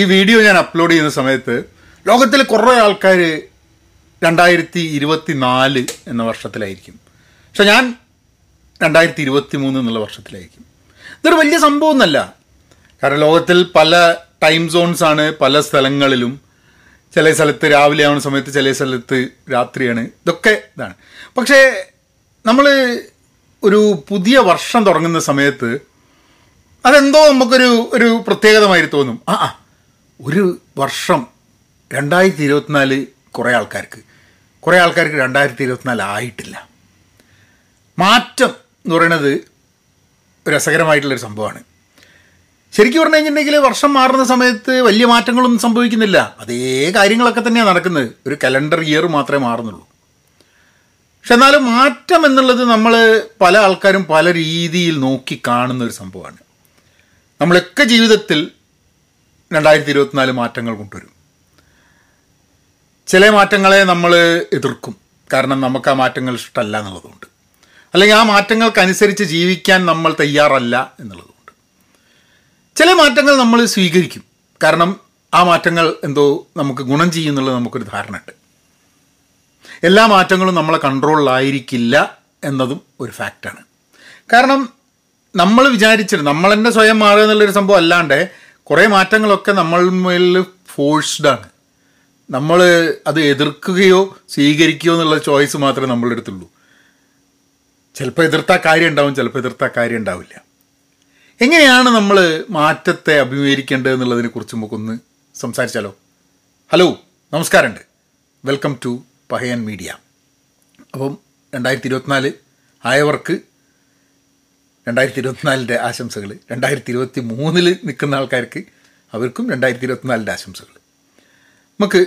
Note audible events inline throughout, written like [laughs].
ഈ വീഡിയോ ഞാൻ അപ്ലോഡ് ചെയ്യുന്ന സമയത്ത് ലോകത്തിലെ കുറേ ആൾക്കാർ രണ്ടായിരത്തി ഇരുപത്തി നാല് എന്ന വർഷത്തിലായിരിക്കും. പക്ഷെ ഞാൻ രണ്ടായിരത്തി ഇരുപത്തി മൂന്ന് എന്നുള്ള വർഷത്തിലായിരിക്കും. ഇതൊരു വലിയ സംഭവം എന്നല്ല കാരണം ലോകത്തിൽ പല ടൈം സോൺസ് ആണ് പല സ്ഥലങ്ങളിലും. ചില സ്ഥലത്ത് രാവിലെ ആവുന്ന സമയത്ത് ചില സ്ഥലത്ത് രാത്രിയാണ്. ഇതൊക്കെ ഇതാണ്. പക്ഷേ നമ്മൾ ഒരു പുതിയ വർഷം തുടങ്ങുന്ന സമയത്ത് അതെന്തോ നമുക്കൊരു ഒരു പ്രത്യേകതമായി തോന്നും. ആ ആ ഒരു വർഷം രണ്ടായിരത്തി ഇരുപത്തിനാല് കുറേ ആൾക്കാർക്ക്. കുറേ ആൾക്കാർക്ക് രണ്ടായിരത്തി ഇരുപത്തിനാല് ആയിട്ടില്ല. മാറ്റം എന്ന് പറയുന്നത് രസകരമായിട്ടുള്ളൊരു സംഭവമാണ്. ശരിക്കും പറഞ്ഞു കഴിഞ്ഞിട്ടുണ്ടെങ്കിൽ വർഷം മാറുന്ന സമയത്ത് വലിയ മാറ്റങ്ങളൊന്നും സംഭവിക്കുന്നില്ല. അതേ കാര്യങ്ങളൊക്കെ തന്നെയാണ് നടക്കുന്നത്. ഒരു കലണ്ടർ ഇയർ മാത്രമേ മാറുന്നുള്ളൂ. പക്ഷെ എന്നാലും മാറ്റം എന്നുള്ളത് നമ്മൾ പല ആൾക്കാരും പല രീതിയിൽ നോക്കി കാണുന്ന ഒരു സംഭവമാണ്. നമ്മളൊക്കെ ജീവിതത്തിൽ രണ്ടായിരത്തി ഇരുപത്തിനാല് മാറ്റങ്ങൾ കൊണ്ടുവരും. ചില മാറ്റങ്ങളെ നമ്മൾ എതിർക്കും. കാരണം നമുക്ക് ആ മാറ്റങ്ങൾ ഇഷ്ടമല്ല എന്നുള്ളതുകൊണ്ട്. അല്ലെങ്കിൽ ആ മാറ്റങ്ങൾക്കനുസരിച്ച് ജീവിക്കാൻ നമ്മൾ തയ്യാറല്ല എന്നുള്ളതുകൊണ്ട്. ചില മാറ്റങ്ങൾ നമ്മൾ സ്വീകരിക്കും. കാരണം ആ മാറ്റങ്ങൾ എന്തോ നമുക്ക് ഗുണം ചെയ്യുന്നുള്ളത് നമുക്കൊരു ധാരണയുണ്ട്. എല്ലാ മാറ്റങ്ങളും നമ്മളെ കൺട്രോളിലായിരിക്കില്ല എന്നതും ഒരു ഫാക്റ്റാണ്. കാരണം നമ്മൾ വിചാരിച്ചിട്ട് നമ്മൾ തന്നെ സ്വയം മാറുക എന്നുള്ളൊരു സംഭവം അല്ലാണ്ട് കുറേ മാറ്റങ്ങളൊക്കെ നമ്മൾ മേലിൽ ഫോഴ്സ്ഡാണ് നമ്മൾ അത് എതിർക്കുകയോ സ്വീകരിക്കുകയോ എന്നുള്ള ചോയ്സ് മാത്രമേ നമ്മളുടെ അടുത്തുള്ളൂ. ചിലപ്പോൾ എതിർത്താൽ കാര്യം ഉണ്ടാവും ചിലപ്പോൾ എതിർത്താൽ കാര്യം ഉണ്ടാവില്ല. എങ്ങനെയാണ് നമ്മൾ മാറ്റത്തെ അഭിമുഖീകരിക്കേണ്ടത് എന്നുള്ളതിനെ കുറിച്ച് നമുക്കൊന്ന് സംസാരിച്ചാലോ? ഹലോ നമസ്കാരമുണ്ട്. വെൽക്കം ടു പഹയൻ മീഡിയ അപ്പം രണ്ടായിരത്തി ഇരുപത്തിനാല് ആയവർക്ക് രണ്ടായിരത്തി ഇരുപത്തിനാലിന്റെ ആശംസകൾ രണ്ടായിരത്തി ഇരുപത്തി മൂന്നിൽ നിൽക്കുന്ന ആൾക്കാർക്ക് അവർക്കും രണ്ടായിരത്തി ഇരുപത്തിനാലിന്റെ ആശംസകൾ നമുക്ക്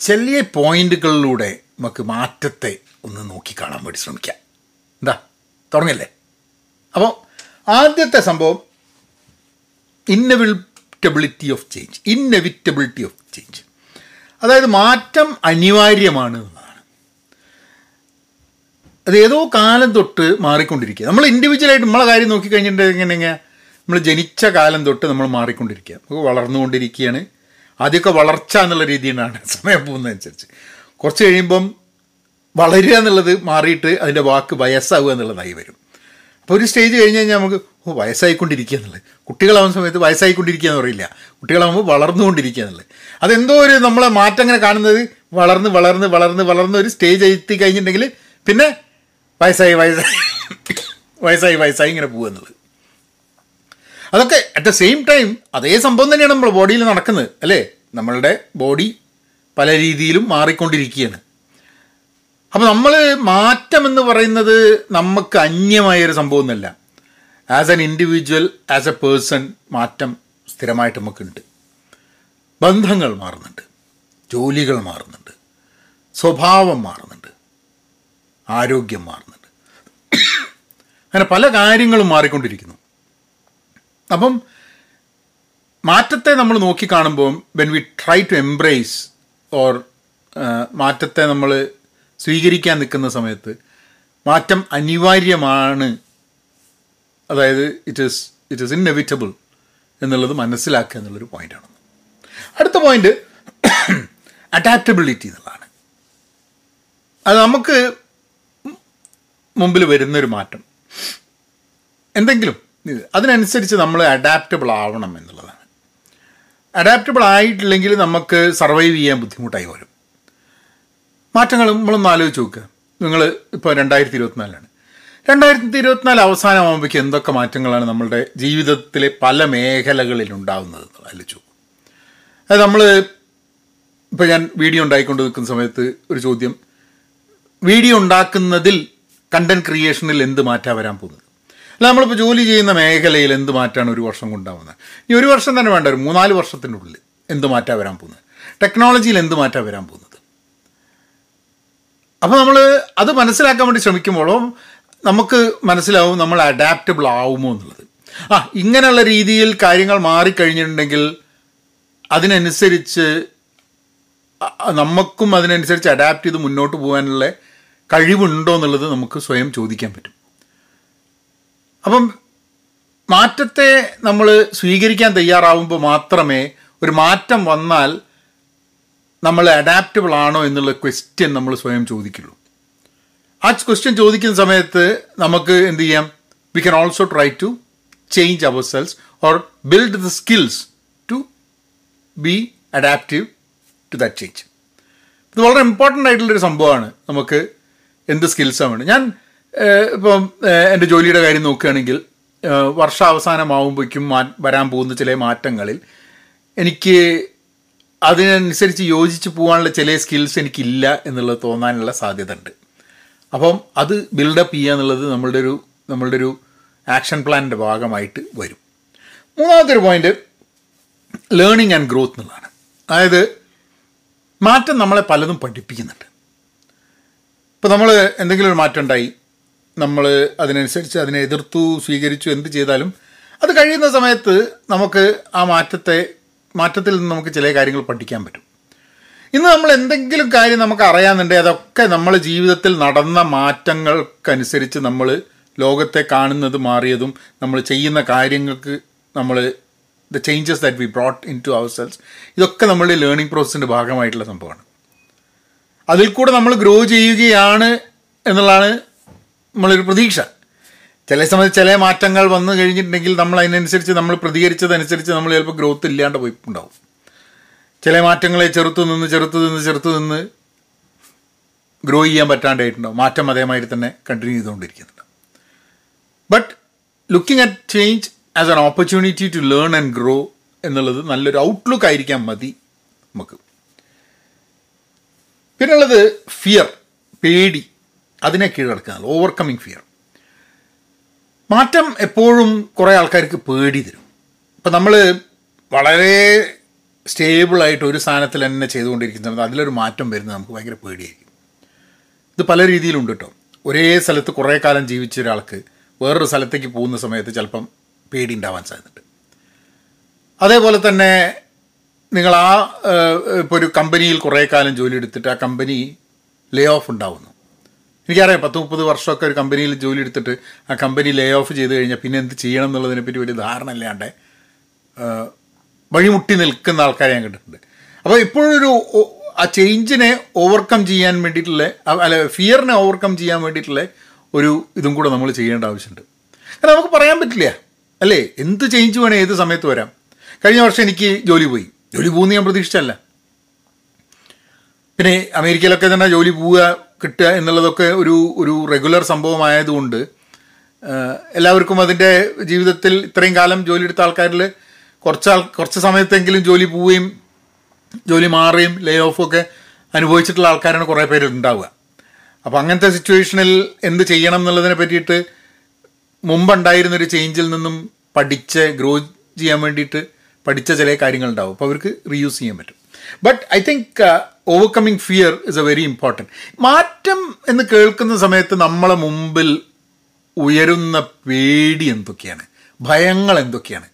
ചെറിയ പോയിന്റുകളിലൂടെ നമുക്ക് മാറ്റത്തെ ഒന്ന് നോക്കിക്കാണാൻ വേണ്ടി ശ്രമിക്കാം. എന്താ? തുടങ്ങല്ലേ അപ്പോൾ ആദ്യത്തെ സംഭവം inevitability of change inevitability of change അതായത് മാറ്റം അനിവാര്യമാണ് അത് ഏതോ കാലം തൊട്ട് മാറിക്കൊണ്ടിരിക്കുക. നമ്മൾ ഇൻഡിവിജ്വലായിട്ട് നമ്മളെ കാര്യം നോക്കിക്കഴിഞ്ഞിട്ടുണ്ടെങ്കിൽ എങ്ങനെ നമ്മൾ ജനിച്ച കാലം തൊട്ട് നമ്മൾ മാറിക്കൊണ്ടിരിക്കുക. നമുക്ക് വളർന്നുകൊണ്ടിരിക്കുകയാണ്. ആദ്യമൊക്കെ വളർച്ച എന്നുള്ള രീതിയിലാണ് [laughs] സമയം പോകുന്നതനുസരിച്ച്. കുറച്ച് കഴിയുമ്പം വളരുക എന്നുള്ളത് മാറിയിട്ട് അതിന്റെ വാക്ക് വയസ്സാവുക എന്നുള്ളതായി വരും. അപ്പോൾ ഒരു സ്റ്റേജ് കഴിഞ്ഞ് കഴിഞ്ഞാൽ നമുക്ക് ഓ വയസ്സായിക്കൊണ്ടിരിക്കുക എന്നുള്ളത്. കുട്ടികളാവുന്ന സമയത്ത് വയസ്സായിക്കൊണ്ടിരിക്കുക എന്ന് പറയില്ല. കുട്ടികളാവുമ്പോൾ വളർന്നുകൊണ്ടിരിക്കുക എന്നുള്ളത്. അതെന്തോ ഒരു നമ്മളെ മാറ്റം അങ്ങനെ കാണുന്നത് വളർന്ന് വളർന്ന് വളർന്ന് വളർന്ന് ഒരു സ്റ്റേജ് എത്തി കഴിഞ്ഞിട്ടുണ്ടെങ്കിൽ പിന്നെ വയസ്സായി വയസ്സായി. വയസ്സായി വയസ്സായി ഇങ്ങനെ പോകുക എന്നുള്ളത്. അതൊക്കെ അറ്റ് ദ സെയിം ടൈം അതേ സംഭവം തന്നെയാണ് നമ്മുടെ ബോഡിയിൽ നടക്കുന്നത് അല്ലേ? നമ്മളുടെ ബോഡി പല രീതിയിലും മാറിക്കൊണ്ടിരിക്കുകയാണ്. അപ്പോൾ നമ്മൾ മാറ്റം എന്ന് പറയുന്നത് നമുക്ക് അന്യമായൊരു സംഭവമൊന്നുമല്ല as an individual as a person മാറ്റം സ്ഥിരമായിട്ട് നമുക്കുണ്ട്. ബന്ധങ്ങൾ മാറുന്നുണ്ട്. ജോലികൾ മാറുന്നുണ്ട്. സ്വഭാവം മാറുന്നുണ്ട്. ആരോഗ്യം മാറുന്നുണ്ട് അങ്ങനെ പല കാര്യങ്ങളും മാറിക്കൊണ്ടിരിക്കുന്നു. അപ്പം മാറ്റത്തെ നമ്മൾ നോക്കിക്കാണുമ്പോൾ when we try to embrace or മാറ്റത്തെ നമ്മൾ സ്വീകരിക്കാൻ നിൽക്കുന്ന സമയത്ത് മാറ്റം അനിവാര്യമാണ്. അതായത് it is it is inevitable എന്നുള്ളത് മനസ്സിലാക്കുക എന്നുള്ളൊരു പോയിന്റാണ് അടുത്ത പോയിന്റ് അഡാപ്റ്റബിലിറ്റി [coughs] എന്നുള്ളതാണ്. അത് നമുക്ക് മുമ്പിൽ വരുന്നൊരു മാറ്റം. എന്തെങ്കിലും ഇത് അതിനനുസരിച്ച് നമ്മൾ അഡാപ്റ്റബിൾ ആവണം എന്നുള്ളതാണ്. അഡാപ്റ്റബിൾ ആയിട്ടില്ലെങ്കിൽ നമുക്ക് സർവൈവ് ചെയ്യാൻ ബുദ്ധിമുട്ടായി വരും. മാറ്റങ്ങൾ നമ്മളൊന്ന് ആലോചിച്ച് നോക്കുക നിങ്ങൾ ഇപ്പോൾ രണ്ടായിരത്തി ഇരുപത്തിനാലാണ് രണ്ടായിരത്തി ഇരുപത്തിനാല് അവസാനമാകുമ്പോഴേക്കും എന്തൊക്കെ മാറ്റങ്ങളാണ് നമ്മളുടെ ജീവിതത്തിലെ പല മേഖലകളിൽ ഉണ്ടാകുന്നത് ആലോചിച്ചു അത് നമ്മൾ ഇപ്പോൾ ഞാൻ വീഡിയോ ഉണ്ടായിക്കൊണ്ട് നിൽക്കുന്ന സമയത്ത് ഒരു ചോദ്യം. വീഡിയോ ഉണ്ടാക്കുന്നതിൽ കണ്ടന്റ് ക്രിയേഷനിൽ എന്ത് മാറ്റാൻ വരാൻ പോകുന്നത്? അല്ല നമ്മളിപ്പോൾ ജോലി ചെയ്യുന്ന മേഖലയിൽ എന്ത് മാറ്റമാണ് ഒരു വർഷം കൊണ്ടാവുന്നത് ഇനി ഒരു വർഷം തന്നെ വേണ്ട ഒരു മൂന്നാൽ വർഷത്തിന്റെ ഉള്ളിൽ എന്ത് മാറ്റാൻ വരാൻ പോകുന്നത്? ടെക്നോളജിയിൽ എന്ത് മാറ്റാൻ വരാൻ പോകുന്നത്? അപ്പോൾ നമ്മൾ അത് മനസ്സിലാക്കാൻ വേണ്ടി ശ്രമിക്കുമ്പോഴും നമുക്ക് മനസ്സിലാവും നമ്മൾ അഡാപ്റ്റബിൾ ആവുമോ എന്നുള്ളത്. ആ ഇങ്ങനെയുള്ള രീതിയിൽ കാര്യങ്ങൾ മാറിക്കഴിഞ്ഞിട്ടുണ്ടെങ്കിൽ അതിനനുസരിച്ച് നമുക്കും അതിനനുസരിച്ച് അഡാപ്റ്റ് ചെയ്ത് മുന്നോട്ട് പോകാനുള്ള കഴിവുണ്ടോ എന്നുള്ളത് നമുക്ക് സ്വയം ചോദിക്കാൻ പറ്റും. അപ്പം മാറ്റത്തെ നമ്മൾ സ്വീകരിക്കാൻ തയ്യാറാവുമ്പോൾ മാത്രമേ ഒരു മാറ്റം വന്നാൽ നമ്മൾ അഡാപ്റ്റബിൾ ആണോ എന്നുള്ള ക്വസ്റ്റ്യൻ നമ്മൾ സ്വയം ചോദിക്കുള്ളൂ. ആ ക്വസ്റ്റ്യൻ ചോദിക്കുന്ന സമയത്ത് നമുക്ക് എന്ത് ചെയ്യാം? We can also try to change ourselves or build the skills to be adaptive to that change ഇത് വളരെ ഇമ്പോർട്ടന്റ് ആയിട്ടുള്ളൊരു സംഭവമാണ് നമുക്ക് എന്ത് സ്കിൽസാണ് വേണ്ടത്? ഞാൻ ഇപ്പം എന്റെ ജോലിയുടെ കാര്യം നോക്കുകയാണെങ്കിൽ വർഷാവസാനമാവുമ്പോഴേക്കും മാ വരാൻ പോകുന്ന ചില മാറ്റങ്ങളിൽ എനിക്ക് അതിനനുസരിച്ച് യോജിച്ച് പോകാനുള്ള ചില സ്കിൽസ് എനിക്കില്ല എന്നുള്ളത് തോന്നാനുള്ള സാധ്യത ഉണ്ട് അപ്പം അത് ബിൽഡപ്പ് ചെയ്യുക എന്നുള്ളത് നമ്മളുടെ ഒരു നമ്മളുടെ ഒരു ആക്ഷൻ പ്ലാനിന്റെ ഭാഗമായിട്ട് വരും. മൂന്നാമത്തെ ഒരു പോയിന്റ് ലേണിംഗ് ആൻഡ് ഗ്രോത്ത് എന്നുള്ളതാണ്. അതായത് മാറ്റം നമ്മളെ പലതും പഠിപ്പിക്കുന്നുണ്ട്. ഇപ്പോൾ നമ്മൾ എന്തെങ്കിലും ഒരു മാറ്റം ഉണ്ടായി നമ്മൾ അതിനനുസരിച്ച് അതിനെ എതിർത്തു സ്വീകരിച്ചു എന്ത് ചെയ്താലും അത് കഴിയുന്ന സമയത്ത് നമുക്ക് ആ മാറ്റത്തെ മാറ്റത്തിൽ നിന്ന് നമുക്ക് ചില കാര്യങ്ങൾ പഠിക്കാൻ പറ്റും. ഇന്ന് നമ്മൾ എന്തെങ്കിലും കാര്യം നമുക്ക് അറിയാമെന്നുണ്ടെങ്കിൽ അതൊക്കെ നമ്മൾ ജീവിതത്തിൽ നടന്ന മാറ്റങ്ങൾക്കനുസരിച്ച് നമ്മൾ ലോകത്തെ കാണുന്നത് മാറിയതും നമ്മൾ ചെയ്യുന്ന കാര്യങ്ങൾക്ക് നമ്മൾ the changes that we brought in to ourselves ഇതൊക്കെ നമ്മളുടെ ലേണിംഗ് പ്രോസസ്സിന്റെ ഭാഗമായിട്ടുള്ള സംഭവമാണ്. അതിൽ കൂടെ നമ്മൾ ഗ്രോ ചെയ്യുകയാണ് എന്നുള്ളതാണ് നമ്മളൊരു പ്രതീക്ഷ. ചില സമയത്ത് ചില മാറ്റങ്ങൾ വന്നു കഴിഞ്ഞിട്ടുണ്ടെങ്കിൽ നമ്മൾ അതിനനുസരിച്ച് നമ്മൾ പ്രതികരിച്ചതനുസരിച്ച് നമ്മൾ ചിലപ്പോൾ ഗ്രോത്ത് ഇല്ലാണ്ട് പോയിട്ടുണ്ടാവും. ചില മാറ്റങ്ങളെ ചെറുത്തു നിന്ന് ചെറുത്തു നിന്ന് ചെറുത്തു നിന്ന് ഗ്രോ ചെയ്യാൻ പറ്റാണ്ടായിട്ടുണ്ടാവും. മാറ്റം അതേമാതിരി തന്നെ continue ചെയ്തുകൊണ്ടിരിക്കുന്നുണ്ട്. But looking at change as an opportunity to learn and grow എന്നുള്ളത് നല്ലൊരു ഔട്ട്ലുക്ക് ആയിരിക്കാൻ മതി നമുക്ക്. പിന്നുള്ളത് ഫിയർ പേടി. അതിനെ കീഴടക്കുന്നത് ഓവർകമ്മിങ് ഫിയർ മാറ്റം എപ്പോഴും കുറേ ആൾക്കാർക്ക് പേടി തരും. ഇപ്പം നമ്മൾ വളരെ സ്റ്റേബിളായിട്ട് ഒരു സ്ഥാനത്തിൽ തന്നെ ചെയ്തുകൊണ്ടിരിക്കുന്ന സമയത്ത് അതിലൊരു മാറ്റം വരുന്നത് നമുക്ക് ഭയങ്കര പേടിയായിരിക്കും. ഇത് പല രീതിയിലുണ്ട് കേട്ടോ ഒരേ സ്ഥലത്ത് കുറേ കാലം ജീവിച്ച ഒരാൾക്ക് വേറൊരു സ്ഥലത്തേക്ക് പോകുന്ന സമയത്ത് ചിലപ്പം പേടി ഉണ്ടാവാൻ സാധ്യതയുണ്ട്. അതേപോലെ തന്നെ നിങ്ങൾ ആ ഇപ്പോൾ ഒരു കമ്പനിയിൽ കുറേ കാലം ജോലി എടുത്തിട്ട് ആ കമ്പനി ലേ ഓഫ് ഉണ്ടാവുന്നു. എനിക്കറിയാം പത്ത് മുപ്പത് വർഷമൊക്കെ ഒരു കമ്പനിയിൽ ജോലി എടുത്തിട്ട് ആ കമ്പനി ലേ ഓഫ് ചെയ്ത് കഴിഞ്ഞാൽ പിന്നെ എന്ത് ചെയ്യണം എന്നുള്ളതിനെ പറ്റി വലിയ ധാരണ ഇല്ലാണ്ട് വഴിമുട്ടി നിൽക്കുന്ന ആൾക്കാരെ ഞാൻ കണ്ടിട്ടുണ്ട്. അപ്പോൾ ഇപ്പോഴൊരു ആ ചേഞ്ചിനെ ഓവർകം ചെയ്യാൻ വേണ്ടിയിട്ടുള്ള അല്ല ഫിയറിനെ ഓവർകം ചെയ്യാൻ വേണ്ടിയിട്ടുള്ള ഒരു ഇതും കൂടെ നമ്മൾ ചെയ്യേണ്ട ആവശ്യമുണ്ട്. കാരണം നമുക്ക് പറയാൻ പറ്റില്ല. അല്ലേ? എന്ത് ചേഞ്ച് വേണേൽ ഏത് സമയത്ത് വരാം. കഴിഞ്ഞ വർഷം എനിക്ക് ജോലി പോയി. ജോലി പോകുന്ന ഞാൻ പ്രതീക്ഷിച്ചല്ല പിന്നെ അമേരിക്കയിലൊക്കെ തന്നെ ജോലി പോവുക കിട്ടുക എന്നുള്ളതൊക്കെ ഒരു ഒരു റെഗുലർ സംഭവമായതുകൊണ്ട് എല്ലാവർക്കും അതിന്റെ ജീവിതത്തിൽ ഇത്രയും കാലം ജോലി എടുത്ത ആൾക്കാരിൽ കുറച്ച് ആൾ കുറച്ച് സമയത്തെങ്കിലും ജോലി പോവുകയും ജോലി മാറുകയും ലേ ഓഫൊക്കെ അനുഭവിച്ചിട്ടുള്ള ആൾക്കാരാണ് കുറേ പേര് ഉണ്ടാവുക. അപ്പോൾ അങ്ങനത്തെ സിറ്റുവേഷനിൽ എന്ത് ചെയ്യണം എന്നുള്ളതിനെ പറ്റിയിട്ട് മുമ്പുണ്ടായിരുന്നൊരു ചേഞ്ചിൽ നിന്നും പഠിച്ച് ഗ്രോ ചെയ്യാൻ വേണ്ടിയിട്ട് പഠിച്ച ചില കാര്യങ്ങളുണ്ടാവും. അപ്പോൾ അവർക്ക് റീയൂസ് ചെയ്യാൻ പറ്റും. But I think overcoming fear is a very important മാറ്റം എന്ന് കേൾക്കുന്ന സമയത്ത് നമ്മളെ മുമ്പിൽ ഉയരുന്ന പേടി എന്തൊക്കെയാണ്? ഭയങ്ങൾ എന്തൊക്കെയാണ്?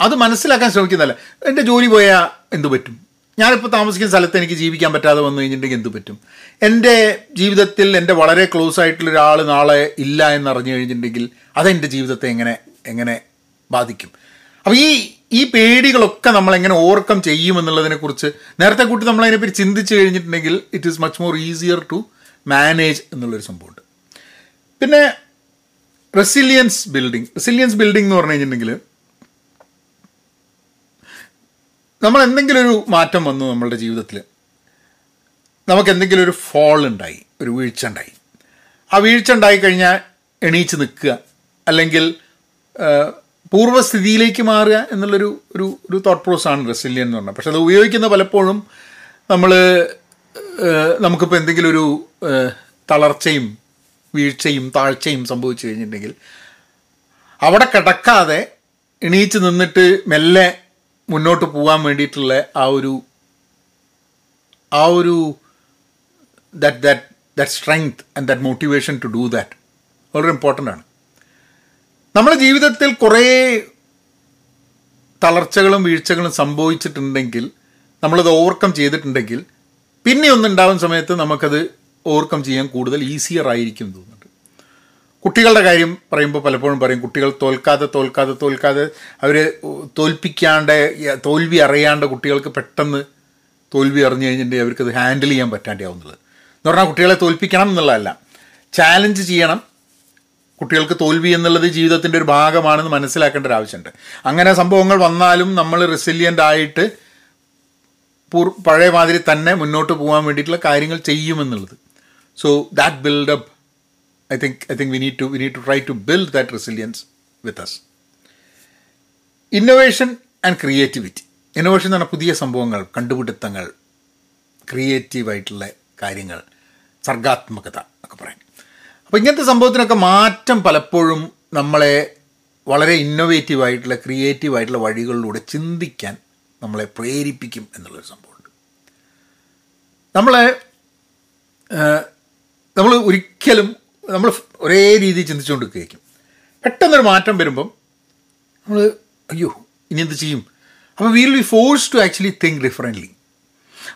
അത് മനസ്സിലാക്കാൻ ശ്രമിക്കുന്നതല്ല. എന്റെ ജോലി പോയാൽ എന്തു പറ്റും? ഞാനിപ്പോൾ താമസിക്കുന്ന സ്ഥലത്ത് എനിക്ക് ജീവിക്കാൻ പറ്റാതെ വന്നു കഴിഞ്ഞിട്ടുണ്ടെങ്കിൽ എന്തു പറ്റും? എന്റെ ജീവിതത്തിൽ എന്റെ വളരെ ക്ലോസ് ആയിട്ടുള്ള ഒരാൾ നാളെ ഇല്ല എന്നറിഞ്ഞു കഴിഞ്ഞിട്ടുണ്ടെങ്കിൽ അതെന്റെ ജീവിതത്തെ എങ്ങനെ എങ്ങനെ ബാധിക്കും? അപ്പോൾ ഈ ഈ പേടികളൊക്കെ നമ്മൾ എങ്ങനെ ഓവർകം ചെയ്യുമെന്നുള്ളതിനെക്കുറിച്ച് നേരത്തെ കൂട്ടി നമ്മൾ അതിനെപ്പറ്റി ചിന്തിച്ചു കഴിഞ്ഞിട്ടുണ്ടെങ്കിൽ it is much more easier to manage എന്നുള്ളൊരു സംഭവമുണ്ട്. പിന്നെ റെസിലിയൻസ് ബിൽഡിംഗ് റെസിലിയൻസ് ബിൽഡിംഗ് എന്ന് പറഞ്ഞു കഴിഞ്ഞിട്ടുണ്ടെങ്കിൽ നമ്മൾ എന്തെങ്കിലും ഒരു മാറ്റം വന്നു നമ്മളുടെ ജീവിതത്തിൽ. നമുക്ക് എന്തെങ്കിലും ഒരു ഫോൾ ഉണ്ടായി ഒരു വീഴ്ച ഉണ്ടായി. ആ വീഴ്ച ഉണ്ടായി കഴിഞ്ഞാൽ എണീച്ച് നിൽക്കുക. അല്ലെങ്കിൽ പൂർവസ്ഥിതിയിലേക്ക് മാറുക എന്നുള്ളൊരു ഒരു ഒരു തോട്ട് പ്രോസ് ആണ് റെസിലിയൻ എന്ന് പറഞ്ഞാൽ പക്ഷെ അത് ഉപയോഗിക്കുന്ന പലപ്പോഴും നമ്മൾ നമുക്കിപ്പോൾ എന്തെങ്കിലും ഒരു തളർച്ചയും വീഴ്ചയും താഴ്ചയും സംഭവിച്ചു കഴിഞ്ഞിട്ടുണ്ടെങ്കിൽ അവിടെ കിടക്കാതെ എണീച്ച് നിന്നിട്ട് മെല്ലെ മുന്നോട്ട് പോകാൻ വേണ്ടിയിട്ടുള്ള ആ ഒരു ആ ഒരു that that that strength and that motivation to do that വളരെ ഇമ്പോർട്ടന്റ് ആണ്. നമ്മുടെ ജീവിതത്തിൽ കുറേ തളർച്ചകളും വീഴ്ചകളും സംഭവിച്ചിട്ടുണ്ടെങ്കിൽ നമ്മളത് ഓവർകം ചെയ്തിട്ടുണ്ടെങ്കിൽ പിന്നെ ഒന്നുണ്ടാവുന്ന സമയത്ത് നമുക്കത് ഓവർകം ചെയ്യാൻ കൂടുതൽ ഈസിയർ ആയിരിക്കും തോന്നുന്നുണ്ട്. കുട്ടികളുടെ കാര്യം പറയുമ്പോൾ പലപ്പോഴും പറയും കുട്ടികൾ തോൽക്കാതെ തോൽക്കാതെ തോൽക്കാതെ അവരെ തോൽപ്പിക്കാണ്ട് തോൽവി അറിയാണ്ട് കുട്ടികൾക്ക് പെട്ടെന്ന് തോൽവി അറിഞ്ഞു കഴിഞ്ഞിട്ടുണ്ടെങ്കിൽ അവർക്കത് ഹാൻഡിൽ ചെയ്യാൻ പറ്റാണ്ടാവുന്നത്. എന്ന് പറഞ്ഞാൽ കുട്ടികളെ തോൽപ്പിക്കണം എന്നുള്ളതല്ല. ചാലഞ്ച് ചെയ്യണം കുട്ടികൾക്ക് തോൽവി എന്നുള്ളത് ജീവിതത്തിന്റെ ഒരു ഭാഗമാണെന്ന് മനസ്സിലാക്കേണ്ട ഒരു ആവശ്യമുണ്ട്. അങ്ങനെ സംഭവങ്ങൾ വന്നാലും നമ്മൾ റെസിലിയന്റ് ആയിട്ട് പൂർ പഴയ മാതിരി തന്നെ മുന്നോട്ട് പോകാൻ വേണ്ടിയിട്ടുള്ള കാര്യങ്ങൾ ചെയ്യുമെന്നുള്ളത്. So that buildup I think I think we need to we need to try to build that resilience with us innovation and creativity innovation എന്ന് പറഞ്ഞാൽ പുതിയ സംഭവങ്ങൾ കണ്ടുപിടുത്തങ്ങൾ ക്രിയേറ്റീവായിട്ടുള്ള കാര്യങ്ങൾ സർഗാത്മകത എന്നൊക്കെ പറയും. അപ്പോൾ ഇങ്ങനത്തെ സംഭവത്തിനൊക്കെ മാറ്റം പലപ്പോഴും നമ്മളെ വളരെ ഇന്നോവേറ്റീവ് ക്രിയേറ്റീവായിട്ടുള്ള വഴികളിലൂടെ ചിന്തിക്കാൻ നമ്മളെ പ്രേരിപ്പിക്കും എന്നുള്ളൊരു സംഭവമുണ്ട്. നമ്മളെ നമ്മൾ ഒരിക്കലും നമ്മൾ ഒരേ രീതിയിൽ ചിന്തിച്ചുകൊണ്ട് കേൾക്കും പെട്ടെന്നൊരു മാറ്റം വരുമ്പം നമ്മൾ അയ്യോ ഇനി എന്ത് ചെയ്യും? അപ്പോൾ will be force to actually think differently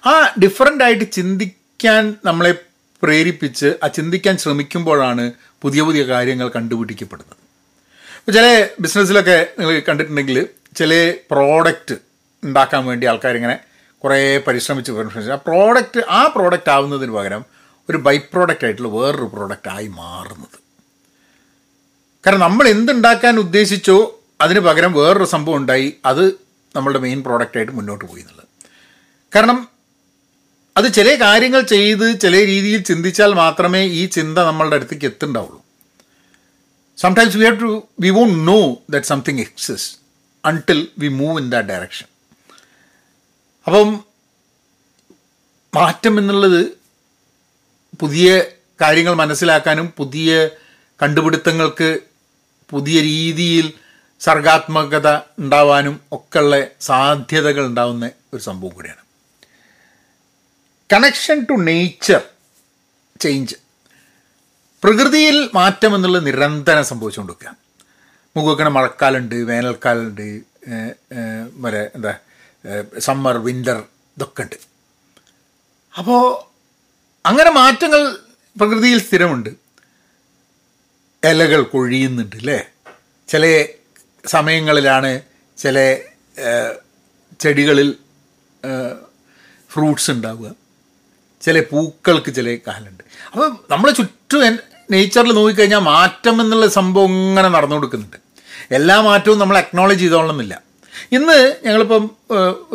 ആ ഡിഫറന്റ് ആയിട്ട് ചിന്തിക്കാൻ നമ്മളെ പ്രേരിപ്പിച്ച് ആ ചിന്തിക്കാൻ ശ്രമിക്കുമ്പോഴാണ് പുതിയ പുതിയ കാര്യങ്ങൾ കണ്ടുപിടിക്കപ്പെടുന്നത്. ചില ബിസിനസ്സിലൊക്കെ നിങ്ങൾ കണ്ടിട്ടുണ്ടെങ്കിൽ ചില പ്രോഡക്റ്റ് ഉണ്ടാക്കാൻ വേണ്ടി ആൾക്കാരിങ്ങനെ കുറേ പരിശ്രമിച്ച് പരിശ്രമിച്ച്. ആ പ്രോഡക്റ്റ് ആ പ്രോഡക്റ്റ് ആവുന്നതിന് പകരം ഒരു ബൈ പ്രോഡക്റ്റ് ആയിട്ടുള്ള വേറൊരു പ്രോഡക്റ്റ് ആയി മാറുന്നത്. കാരണം നമ്മൾ എന്തുണ്ടാക്കാൻ ഉദ്ദേശിച്ചോ അതിന് പകരം വേറൊരു സംഭവം ഉണ്ടായി അത് നമ്മളുടെ മെയിൻ പ്രോഡക്റ്റായിട്ട് മുന്നോട്ട് പോയി എന്നുള്ളത്. കാരണം അത് ചില കാര്യങ്ങൾ ചെയ്ത് ചില രീതിയിൽ ചിന്തിച്ചാൽ മാത്രമേ ഈ ചിന്ത നമ്മളുടെ അടുത്തേക്ക് എത്തുണ്ടാവുള്ളൂ sometimes we have to we won't know that something exist until we move in that direction അപ്പം മാറ്റം എന്നുള്ളത് പുതിയ കാര്യങ്ങൾ മനസ്സിലാക്കാനും പുതിയ കണ്ടുപിടുത്തങ്ങൾക്ക് പുതിയ രീതിയിൽ സർഗാത്മകത ഉണ്ടാവാനും ഒക്കെയുള്ള സാധ്യതകൾ ഉണ്ടാവുന്ന ഒരു സംഭവം കൂടിയാണ്. കണക്ഷൻ ടു നേച്ചർ ചേഞ്ച് പ്രകൃതിയിൽ മാറ്റം എന്നുള്ളത് നിരന്തരം സംഭവിച്ചുകൊണ്ടിരിക്കുക. മുഖക്കണ മഴക്കാലുണ്ട് വേനൽക്കാലുണ്ട് വരെ എന്താ സമ്മർ വിന്റർ ഇതൊക്കെ ഉണ്ട്. അപ്പോൾ അങ്ങനെ മാറ്റങ്ങൾ പ്രകൃതിയിൽ സ്ഥിരമുണ്ട്. ഇലകൾ കൊഴിയുന്നുണ്ട് അല്ലേ ചില സമയങ്ങളിലാണ് ചില ചെടികളിൽ ഫ്രൂട്ട്സ് ഉണ്ടാവുക. ചില പൂക്കൾക്ക് ചില കാലുണ്ട് അപ്പോൾ നമ്മൾ ചുറ്റും നേച്ചറിൽ നോക്കിക്കഴിഞ്ഞാൽ മാറ്റം എന്നുള്ള സംഭവം ഇങ്ങനെ നടന്നു കൊടുക്കുന്നുണ്ട്. എല്ലാ മാറ്റവും നമ്മൾ അക്നോളജ് ചെയ്തോളണമെന്നില്ല ഇന്ന് ഞങ്ങളിപ്പം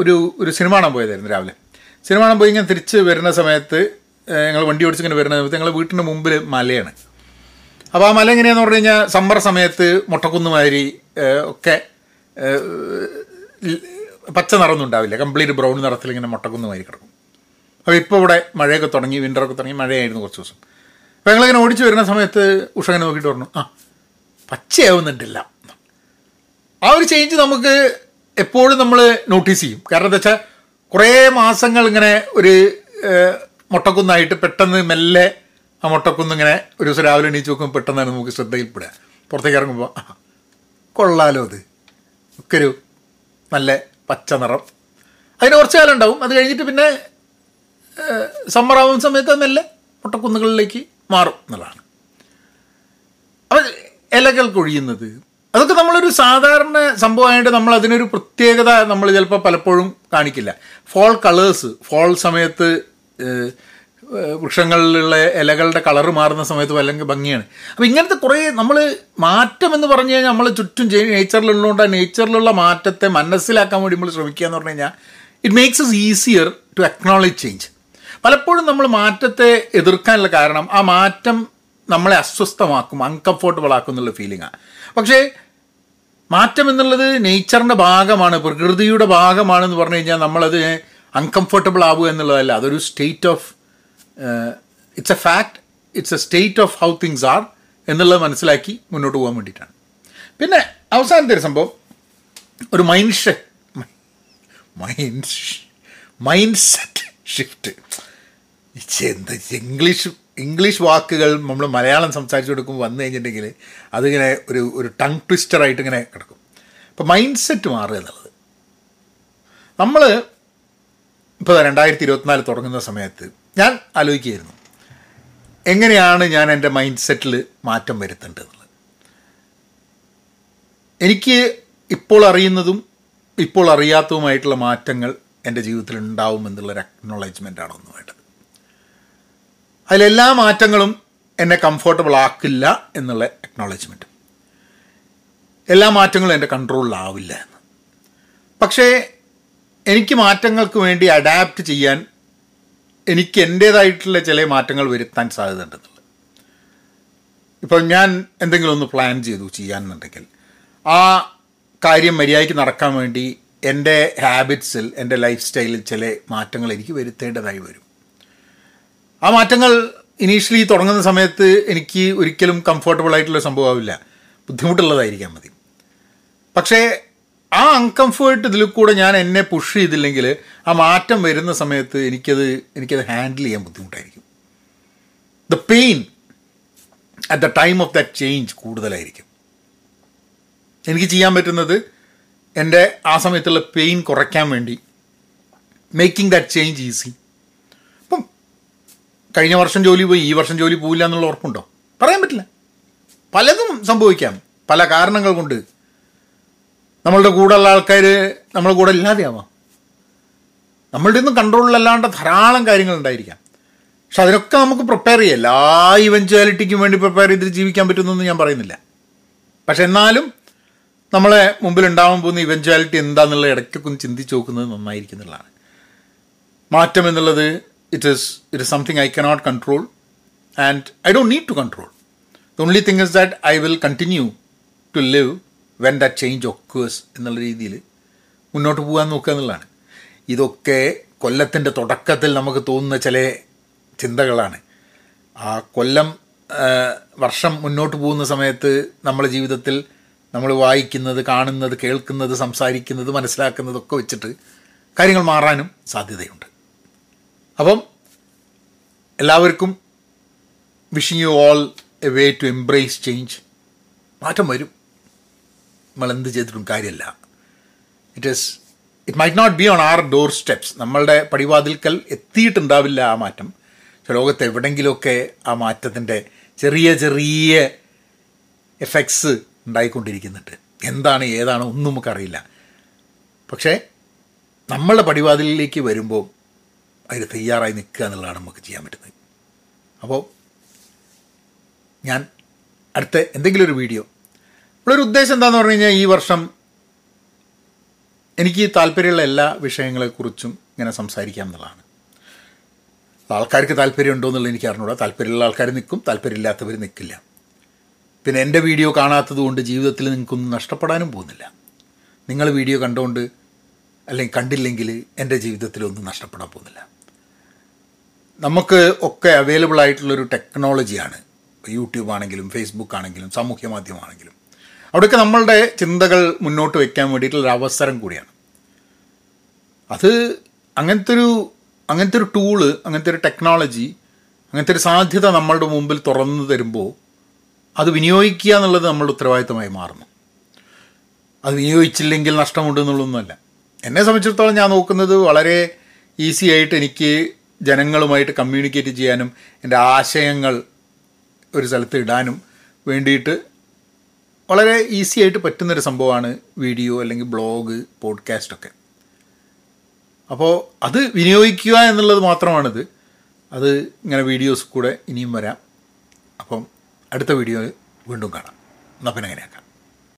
ഒരു ഒരു സിനിമ കാണാൻ പോയതായിരുന്നു രാവിലെ. സിനിമ കാണാൻ പോയി ഇങ്ങനെ തിരിച്ച് വരുന്ന സമയത്ത് ഞങ്ങൾ വണ്ടി ഓടിച്ചിങ്ങനെ വരുന്ന സമയത്ത് ഞങ്ങൾ വീട്ടിന്റെ മുമ്പിൽ മലയാണ്. അപ്പോൾ ആ മല എങ്ങനെയാന്ന് പറഞ്ഞു കഴിഞ്ഞാൽ സമ്മർ സമയത്ത് മുട്ടക്കുന്നുമാതിരി ഒക്കെ പച്ച നിറമൊന്നും ഉണ്ടാവില്ല. കംപ്ലീറ്റ് ബ്രൗൺ നിറത്തിൽ ഇങ്ങനെ മുട്ടക്കുന്നുമാതിരി കിടക്കും. അപ്പോൾ ഇപ്പോൾ ഇവിടെ മഴയൊക്കെ തുടങ്ങി വിന്ററൊക്കെ തുടങ്ങി മഴയായിരുന്നു കുറച്ച് ദിവസം. അപ്പോൾ ഞങ്ങളിങ്ങനെ ഓടിച്ച് വരുന്ന സമയത്ത് ഉഷ ഇങ്ങനെ നോക്കിയിട്ട് പറഞ്ഞു ആ പച്ചയാവുന്നുണ്ടില്ല. ആ ഒരു ചേഞ്ച് നമുക്ക് എപ്പോഴും നമ്മൾ നോട്ടീസ് ചെയ്യും. കാരണം എന്താ വെച്ചാൽ കുറേ മാസങ്ങൾ ഇങ്ങനെ ഒരു മുട്ടക്കുന്നായിട്ട് പെട്ടെന്ന് മെല്ലെ ആ മുട്ടക്കുന്ന് ഇങ്ങനെ ഒരു ദിവസം രാവിലെ എണീച്ച് നോക്കുമ്പോൾ പെട്ടെന്നാണ് നമുക്ക് ശ്രദ്ധയിൽപ്പെടുക. പുറത്തേക്ക് ഇറങ്ങുമ്പോൾ ആ കൊള്ളാലോ അത്. ഒക്കെ ഒരു നല്ല പച്ച നിറം അതിന് കുറച്ച് കാലം ഉണ്ടാവും. അത് കഴിഞ്ഞിട്ട് പിന്നെ സമ്മർ ആവുന്ന സമയത്ത് മെല്ലെ മുട്ടക്കുന്നുകളിലേക്ക് മാറും എന്നുള്ളതാണ്. അപ്പം ഇലകൾ കൊഴിയുന്നത് അതൊക്കെ നമ്മളൊരു സാധാരണ സംഭവമായിട്ട് നമ്മൾ അതിനൊരു പ്രത്യേകത നമ്മൾ ചിലപ്പോൾ പലപ്പോഴും കാണിക്കില്ല. ഫോൾ കളേഴ്സ് ഫോൾ സമയത്ത് വൃക്ഷങ്ങളിലുള്ള ഇലകളുടെ കളറ് മാറുന്ന സമയത്ത് അല്ലെങ്കിൽ ഭംഗിയാണ്. അപ്പോൾ ഇങ്ങനത്തെ കുറേ നമ്മൾ മാറ്റം എന്ന് പറഞ്ഞു കഴിഞ്ഞാൽ നമ്മൾ ചുറ്റും നേച്ചറിലുള്ളതുകൊണ്ട് ആ നേച്ചറിലുള്ള മാറ്റത്തെ മനസ്സിലാക്കാൻ വേണ്ടി നമ്മൾ ശ്രമിക്കുക എന്ന് പറഞ്ഞു കഴിഞ്ഞാൽ it makes is easier to acknowledge change പലപ്പോഴും നമ്മൾ മാറ്റത്തെ എതിർക്കാനുള്ള കാരണം ആ മാറ്റം നമ്മളെ അസ്വസ്ഥമാക്കും അൺകംഫോർട്ടബിൾ ആക്കും എന്നുള്ള ഫീലിംഗാണ് പക്ഷേ മാറ്റം എന്നുള്ളത് നേച്ചറിന്റെ ഭാഗമാണ് പ്രകൃതിയുടെ ഭാഗമാണെന്ന് പറഞ്ഞു കഴിഞ്ഞാൽ നമ്മളത് അൺകംഫർട്ടബിൾ ആവുക എന്നുള്ളതല്ല. അതൊരു state of it's a fact it's a state of how things are എന്നുള്ളത് മനസ്സിലാക്കി മുന്നോട്ട് പോകാൻ വേണ്ടിയിട്ടാണ്. പിന്നെ അവസാനത്തെ ഒരു സംഭവം. ഒരു mindset mind mind set shift എന്താ ഇംഗ്ലീഷ് ഇംഗ്ലീഷ് വാക്കുകൾ നമ്മൾ മലയാളം സംസാരിച്ചു കൊടുക്കുമ്പോൾ വന്നു കഴിഞ്ഞിട്ടുണ്ടെങ്കിൽ അതിങ്ങനെ ഒരു ഒരു ടങ് ട്വിസ്റ്ററായിട്ട് ഇങ്ങനെ കിടക്കും. അപ്പോൾ മൈൻഡ് സെറ്റ് മാറുക എന്നുള്ളത്. നമ്മൾ ഇപ്പോൾ രണ്ടായിരത്തി ഇരുപത്തിനാല് തുടങ്ങുന്ന സമയത്ത് ഞാൻ ആലോചിക്കുകയായിരുന്നു. എങ്ങനെയാണ് ഞാൻ എന്റെ മൈൻഡ് സെറ്റിൽ മാറ്റം വരുത്തേണ്ടതെന്നുള്ളത്? എനിക്ക് ഇപ്പോൾ അറിയുന്നതും ഇപ്പോൾ അറിയാത്തതുമായിട്ടുള്ള മാറ്റങ്ങൾ എന്റെ ജീവിതത്തിൽ ഉണ്ടാവും എന്നുള്ളൊരു അക്നോളജ്മെന്റ് ആണ് ഒന്ന് വേണ്ടത് അതിലെല്ലാ മാറ്റങ്ങളും എന്നെ കംഫർട്ടബിൾ ആക്കില്ല എന്നുള്ള അക്നോളജ്മെന്റ് എല്ലാ മാറ്റങ്ങളും എന്റെ കൺട്രോളിലാവില്ല എന്ന്. പക്ഷേ എനിക്ക് മാറ്റങ്ങൾക്ക് വേണ്ടി അഡാപ്റ്റ് ചെയ്യാൻ എനിക്ക് എന്റേതായിട്ടുള്ള ചില മാറ്റങ്ങൾ വരുത്താൻ സാധ്യത ഉണ്ടെന്നുള്ളത് ഇപ്പം ഞാൻ എന്തെങ്കിലും ഒന്ന് പ്ലാൻ ചെയ്തു ചെയ്യാന്നുണ്ടെങ്കിൽ ആ കാര്യം മര്യാദയ്ക്ക് നടക്കാൻ വേണ്ടി എന്റെ ഹാബിറ്റ്സിൽ എന്റെ ലൈഫ് സ്റ്റൈലിൽ ചില മാറ്റങ്ങൾ എനിക്ക് വരുത്തേണ്ടതായി വരും. ആ മാറ്റങ്ങൾ ഇനീഷ്യലി തുടങ്ങുന്ന സമയത്ത് എനിക്ക് ഒരിക്കലും കംഫർട്ടബിൾ ആയിട്ടുള്ള സംഭവമാവില്ല. ബുദ്ധിമുട്ടുള്ളതായിരിക്കാം മതി. പക്ഷേ ആ അൺകംഫേർട്ട് ഇതിൽ കൂടെ ഞാൻ എന്നെ പുഷ് ചെയ്തില്ലെങ്കിൽ ആ മാറ്റം വരുന്ന സമയത്ത് എനിക്കത് എനിക്കത് ഹാൻഡിൽ ചെയ്യാൻ ബുദ്ധിമുട്ടായിരിക്കും. The pain at the time of that change കൂടുതലായിരിക്കും. എനിക്ക് ചെയ്യാൻ പറ്റുന്നത് എന്റെ ആ സമയത്തുള്ള പെയിൻ കുറയ്ക്കാൻ വേണ്ടി മേക്കിംഗ് ദാറ്റ് ചേഞ്ച് ഈസി കഴിഞ്ഞ വർഷം ജോലി പോയി ഈ വർഷം ജോലി പോയില്ല എന്നുള്ള ഉറപ്പുണ്ടോ? പറയാൻ പറ്റില്ല. പലതും സംഭവിക്കാം. പല കാരണങ്ങൾ കൊണ്ട്. നമ്മളുടെ കൂടെയുള്ള ആൾക്കാർ നമ്മളെ കൂടെ ഇല്ലാതെയാവാം. നമ്മളുടെ ഒന്നും കൺട്രോളിലല്ലാണ്ട് ധാരാളം കാര്യങ്ങൾ ഉണ്ടായിരിക്കാം. പക്ഷെ അതിനൊക്കെ നമുക്ക് പ്രിപ്പയർ ചെയ്യാം. എല്ലാ ഇവൻച്വാലിറ്റിക്കും വേണ്ടി പ്രിപ്പയർ ചെയ്തിട്ട് ജീവിക്കാൻ പറ്റുമെന്നൊന്നും ഞാൻ പറയുന്നില്ല. പക്ഷെ എന്നാലും നമ്മളെ മുമ്പിൽ ഉണ്ടാവാൻ പോകുന്ന ഇവൻച്വാലിറ്റി എന്താണെന്നുള്ള ഇടയ്ക്കൊക്കെ ഒന്ന് ചിന്തിച്ച് നോക്കുന്നത് നന്നായിരിക്കുന്നുള്ളതാണ് മാറ്റം എന്നുള്ളത് it is it is something I cannot control and I don't need to control the only thing is that I will continue to live when that change occurs എന്നുള്ള രീതിയിൽ മുന്നോട്ട് പോകാൻ നോക്കുക എന്നുള്ളതാണ്. ഇതൊക്കെ കൊല്ലത്തിന്റെ തുടക്കത്തിൽ നമുക്ക് തോന്നുന്ന ചില ചിന്തകളാണ്. ആ കൊല്ലം വർഷം മുന്നോട്ട് പോകുന്ന സമയത്ത് നമ്മുടെ ജീവിതത്തിൽ നമ്മൾ വായിക്കുന്നത് കാണുന്നത് കേൾക്കുന്നത് സംസാരിക്കുന്നത് മനസ്സിലാക്കുന്നതൊക്കെ വെച്ചിട്ട് കാര്യങ്ങൾ മാറാനും സാധ്യതയുണ്ട്. അപ്പം എല്ലാവർക്കും wishing you all a way to embrace change മാറ്റം വരും. നമ്മൾ എന്ത് ചെയ്തിട്ടും കാര്യമല്ല it is it might not be on our doorsteps നമ്മളുടെ പടിവാതിൽക്കൽ എത്തിയിട്ടുണ്ടാവില്ല ആ മാറ്റം. പക്ഷെ ലോകത്ത് എവിടെയെങ്കിലുമൊക്കെ ആ മാറ്റത്തിന്റെ ചെറിയ ചെറിയ എഫക്ട്സ് ഉണ്ടായിക്കൊണ്ടിരിക്കുന്നുണ്ട്. എന്താണ് ഏതാണ് ഒന്നും നമുക്കറിയില്ല. പക്ഷേ നമ്മളുടെ പടിവാതിലിലേക്ക് വരുമ്പോൾ അതിന് തയ്യാറായി നിൽക്കുക എന്നുള്ളതാണ് നമുക്ക് ചെയ്യാൻ പറ്റുന്നത്. അപ്പോൾ ഞാൻ അടുത്ത എന്തെങ്കിലും ഒരു വീഡിയോ. നമ്മളൊരു ഉദ്ദേശം എന്താണെന്ന് പറഞ്ഞു കഴിഞ്ഞാൽ ഈ വർഷം എനിക്ക് താല്പര്യമുള്ള എല്ലാ വിഷയങ്ങളെക്കുറിച്ചും ഇങ്ങനെ സംസാരിക്കാം എന്നുള്ളതാണ്. ആൾക്കാർക്ക് താല്പര്യം ഉണ്ടോ എന്നുള്ളത് എനിക്ക് അറിഞ്ഞൂടാ. താല്പര്യമുള്ള ആൾക്കാർ നിൽക്കും താല്പര്യമില്ലാത്തവർ നിൽക്കില്ല. പിന്നെ എന്റെ വീഡിയോ കാണാത്തത് കൊണ്ട് ജീവിതത്തിൽ നിങ്ങൾക്കൊന്നും നഷ്ടപ്പെടാനും പോകുന്നില്ല. നിങ്ങൾ വീഡിയോ കണ്ടുകൊണ്ട് അല്ലെങ്കിൽ കണ്ടില്ലെങ്കിൽ എന്റെ ജീവിതത്തിലൊന്നും നഷ്ടപ്പെടാൻ പോകുന്നില്ല. നമുക്ക് ഒക്കെ അവൈലബിൾ ആയിട്ടുള്ളൊരു ടെക്നോളജിയാണ് യൂട്യൂബ് ആണെങ്കിലും ഫേസ്ബുക്ക് ആണെങ്കിലും സാമൂഹ്യ മാധ്യമമാണെങ്കിലും അവിടെയൊക്കെ നമ്മളുടെ ചിന്തകൾ മുന്നോട്ട് വയ്ക്കാൻ വേണ്ടിയിട്ടുള്ളൊരു അവസരം കൂടിയാണ്. അത് അങ്ങനത്തെ ഒരു അങ്ങനത്തെ ഒരു ടൂൾ അങ്ങനത്തെ ഒരു ടെക്നോളജി അങ്ങനത്തെ ഒരു സാധ്യത നമ്മളുടെ മുമ്പിൽ തുറന്നു തരുമ്പോൾ അത് വിനിയോഗിക്കുക എന്നുള്ളത് നമ്മളുടെ ഉത്തരവാദിത്തമായി മാറുന്നു. അത് വിനിയോഗിച്ചില്ലെങ്കിൽ നഷ്ടമുണ്ട് എന്നുള്ളതൊന്നുമല്ല. എന്നെ സംബന്ധിച്ചിടത്തോളം ഞാൻ നോക്കുന്നത് വളരെ ഈസി ആയിട്ട് എനിക്ക് ജനങ്ങളുമായിട്ട് കമ്മ്യൂണിക്കേറ്റ് ചെയ്യാനും എന്റെ ആശയങ്ങൾ ഒരു സ്ഥലത്ത് ഇടാനും വേണ്ടിയിട്ട് വളരെ ഈസി ആയിട്ട് പറ്റുന്നൊരു സംഭവമാണ് വീഡിയോ അല്ലെങ്കിൽ ബ്ലോഗ് പോഡ്കാസ്റ്റൊക്കെ അപ്പോൾ അത് വിനിയോഗിക്കുക എന്നുള്ളത് മാത്രമാണിത്. അത് ഇങ്ങനെ വീഡിയോസ് കൂടെ ഇനിയും വരാം. അപ്പം അടുത്ത വീഡിയോ വീണ്ടും കാണാം. എന്നാൽ പിന്നെ അങ്ങനെയാക്കാം